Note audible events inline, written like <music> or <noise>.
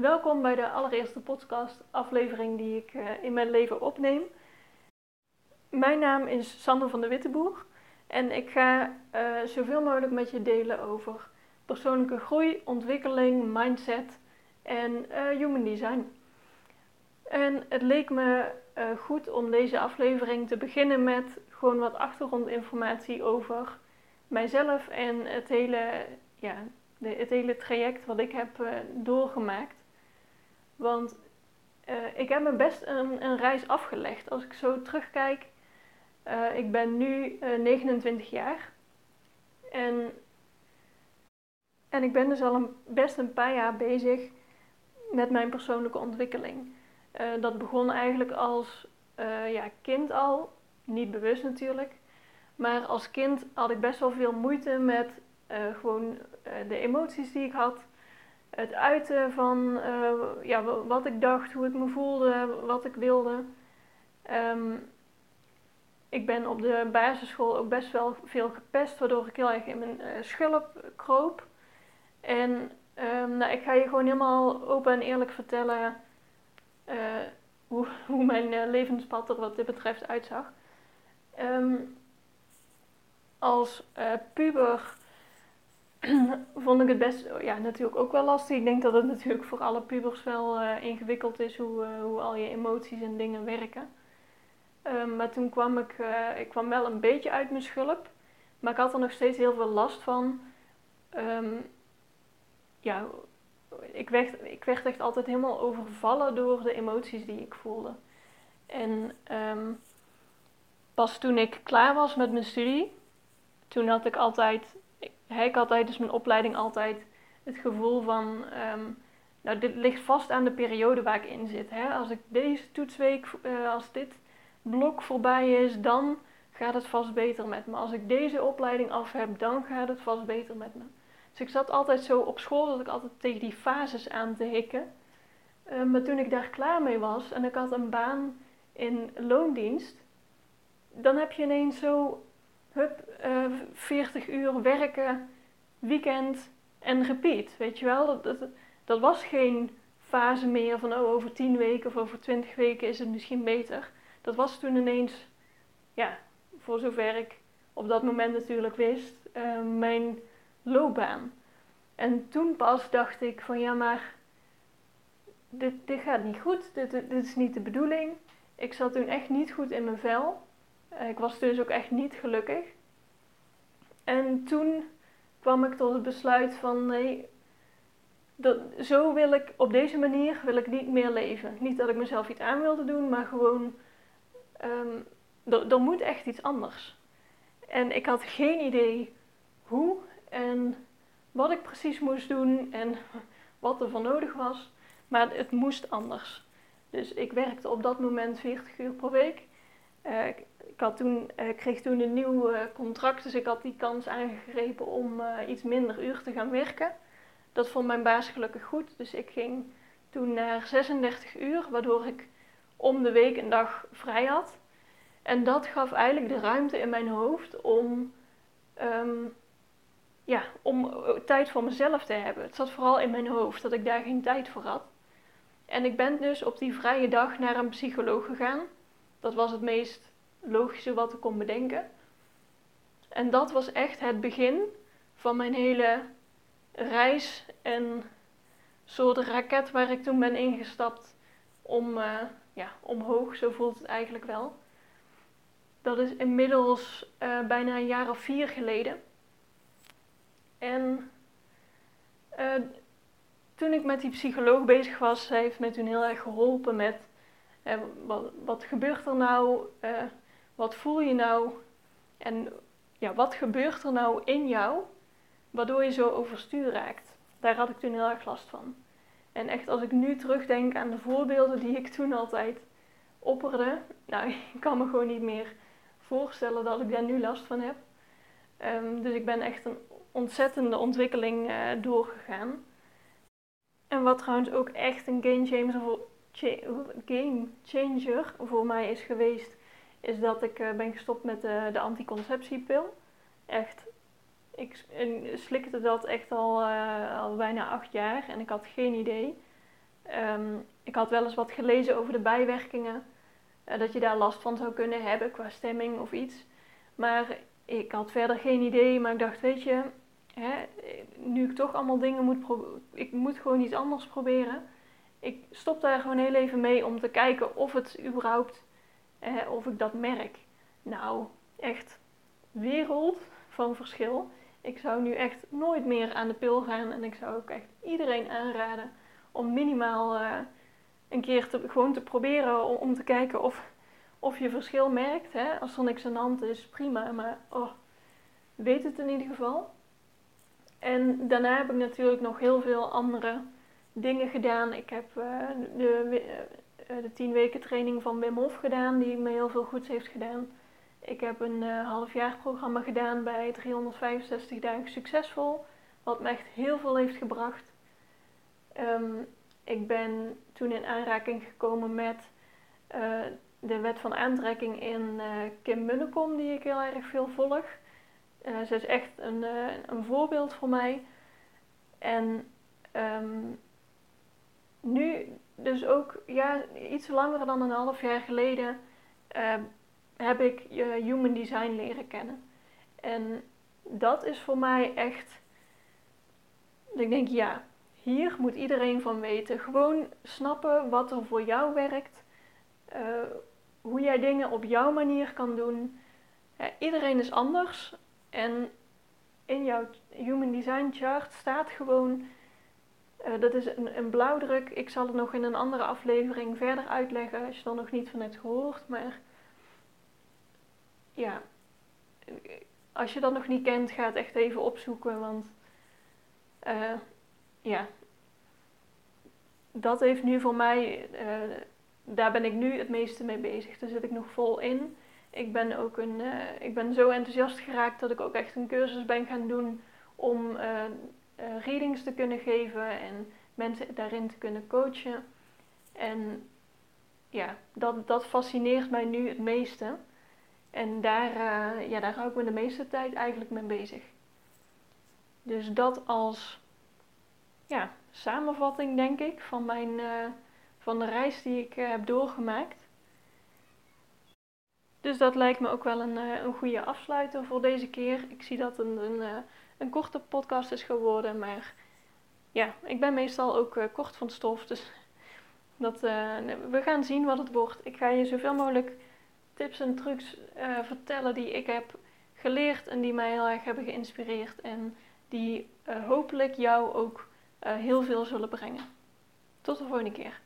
Welkom bij de allereerste podcast aflevering die ik uh, in mijn leven opneem. Mijn naam is Sander van de Witteboer en ik ga uh, zoveel mogelijk met je delen over persoonlijke groei, ontwikkeling, mindset en uh, human design. En het leek me goed om deze aflevering te beginnen met gewoon wat achtergrondinformatie over mijzelf en het hele, ja, het hele traject wat ik heb doorgemaakt. Want uh, ik heb me best een, een, reis afgelegd. Als ik zo terugkijk, uh, ik ben nu uh, eh, 29 jaar. En, en ik ben dus al een, best een paar jaar bezig met mijn persoonlijke ontwikkeling. dat begon eigenlijk als ja, kind al, niet bewust natuurlijk. Maar als kind had ik best wel veel moeite met gewoon de emoties die ik had het uiten van uh, ja, wat ik dacht, hoe ik me voelde, wat ik wilde. Um, ik ben op de basisschool ook best wel veel gepest, waardoor ik heel erg in mijn uh, schulp kroop. En um, nou, ik ga je gewoon helemaal open en eerlijk vertellen uh, hoe, <laughs> hoe, mijn levenspad er wat dit betreft uitzag. Um, als puber <clears throat> vond ik het best, ja, natuurlijk ook wel lastig. Ik denk dat het natuurlijk voor alle pubers wel uh, ingewikkeld is hoe, uh, hoe al je emoties en dingen werken. Um, maar toen kwam ik, uh, ik kwam wel een beetje uit mijn schulp, maar ik had er nog steeds heel veel last van. Um, ja, ik werd, ik werd echt altijd helemaal overvallen door de emoties die ik voelde. En um, pas toen ik klaar was met mijn studie, toen had ik altijd ik had tijdens mijn opleiding altijd het gevoel van, ehm, nou dit ligt vast aan de periode waar ik in zit. Hè? Als ik deze toetsweek, uh, als dit blok voorbij is, dan gaat het vast beter met me. Als ik deze opleiding af heb, dan gaat het vast beter met me. Dus ik zat altijd zo op school dat ik altijd tegen die fases aan te hikken. Uh, maar toen ik daar klaar mee was en ik had een baan in loondienst, dan heb je ineens zo hup, uh, eh, 40 uur werken, weekend en repeat. Weet je wel, dat, dat, was geen fase meer van oh, over 10 weken of over 20 weken is het misschien beter. Dat was toen ineens, ja, voor zover ik op dat moment natuurlijk wist, uh, mijn loopbaan. En toen pas dacht ik van ja, maar dit, dit gaat niet goed, dit, dit is niet de bedoeling. Ik zat toen echt niet goed in mijn vel. Eh, ik was dus ook echt niet gelukkig. En toen kwam ik tot het besluit van nee, dat, zo wil ik, op deze manier wil ik niet meer leven. Niet dat ik mezelf iets aan wilde doen, maar gewoon, um, er moet echt iets anders. En ik had geen idee hoe en wat ik precies moest doen en <laughs> wat er voor nodig was. Maar het moest anders. Dus ik werkte op dat moment 40 uur per week. Uh, ik had toen, uh, kreeg toen een nieuw uh, contract, dus ik had die kans aangegrepen om iets minder uur te gaan werken. Dat vond mijn baas gelukkig goed, dus ik ging toen naar 36 uur, waardoor ik om de week een dag vrij had. En dat gaf eigenlijk de ruimte in mijn hoofd om, um, ja, om tijd voor mezelf te hebben. Het zat vooral in mijn hoofd dat ik daar geen tijd voor had. En ik ben dus op die vrije dag naar een psycholoog gegaan. Dat was het meest logische wat ik kon bedenken. En dat was echt het begin van mijn hele reis en soort raket waar ik toen ben ingestapt om, uh, ja, omhoog, zo voelt het eigenlijk wel. Dat is inmiddels uh, bijna een jaar of vier geleden. En uh, toen ik met die psycholoog bezig was, zij heeft mij toen heel erg geholpen met wat, wat gebeurt er nou? Wat voel je nou? En ja, wat gebeurt er nou in jou waardoor je zo overstuur raakt? Daar had ik toen heel erg last van. En echt als ik nu terugdenk aan de voorbeelden die ik toen altijd opperde, nou, <laughs> ik kan me gewoon niet meer voorstellen dat ik daar nu last van heb. Um, dus ik ben echt een ontzettende ontwikkeling uh, doorgegaan. En wat trouwens ook echt een game changer, voor, game changer voor mij is geweest, is dat ik uh, ben gestopt met de, de anticonceptiepil. Echt, ik slikte dat echt al, uh, al bijna acht jaar en ik had geen idee Ehm, ik had wel eens wat gelezen over de bijwerkingen. Dat je daar last van zou kunnen hebben qua stemming of iets. Maar ik had verder geen idee. Maar ik dacht, weet je, hè, nu ik toch allemaal dingen moet proberen. Ik moet gewoon iets anders proberen. Ik stop daar gewoon heel even mee om te kijken of het überhaupt. of ik dat merk. Nou, echt wereld van verschil. Ik zou nu echt nooit meer aan de pil gaan. En ik zou ook echt iedereen aanraden om minimaal uh, een keer te, gewoon te proberen om, om, te kijken of, of je verschil merkt. Hè? Als er niks aan de hand is, prima. Maar oh, weet het in ieder geval. En daarna heb ik natuurlijk nog heel veel andere dingen gedaan. Ik heb uh, de, uh, de 10 weken training van Wim Hof gedaan, die me heel veel goeds heeft gedaan. Ik heb een uh, halfjaarprogramma gedaan bij 365 dagen succesvol, wat me echt heel veel heeft gebracht. Um, ik ben toen in aanraking gekomen met de wet van aantrekking in Kim Munnekom, die ik heel erg veel volg. ze is echt een, een voorbeeld voor mij. En um, nu, dus ook ja, iets langer dan een half jaar geleden, heb ik human design leren kennen. En dat is voor mij echt. Dat ik denk, ja, hier moet iedereen van weten. Gewoon snappen wat er voor jou werkt. Uh, hoe jij dingen op jouw manier kan doen. Ja, iedereen is anders. En in jouw Human Design chart staat gewoon. Uh, dat is een, een, blauwdruk. Ik zal het nog in een andere aflevering verder uitleggen als je er nog niet van hebt gehoord. Maar ja, als je dat nog niet kent, ga het echt even opzoeken. Want uh, ja, dat heeft nu voor mij, uh, daar ben ik nu het meeste mee bezig. Daar zit ik nog vol in. Ik ben ook een, ik ben zo enthousiast geraakt dat ik ook echt een cursus ben gaan doen om readings te kunnen geven en mensen daarin te kunnen coachen. En ja, dat, dat fascineert mij nu het meeste. En daar, uh, ja, daar hou ik me de meeste tijd eigenlijk mee bezig. Dus dat als ja, samenvatting, denk ik, van, mijn, uh, van de reis die ik heb doorgemaakt. Dus dat lijkt me ook wel een, een goede afsluiter voor deze keer. Ik zie dat een, een, een korte podcast is geworden, maar ja, ik ben meestal ook kort van stof. Dus dat, we gaan zien wat het wordt. Ik ga je zoveel mogelijk tips en trucs uh, vertellen die ik heb geleerd en die mij heel erg hebben geïnspireerd en die hopelijk jou ook heel veel zullen brengen. Tot de volgende keer.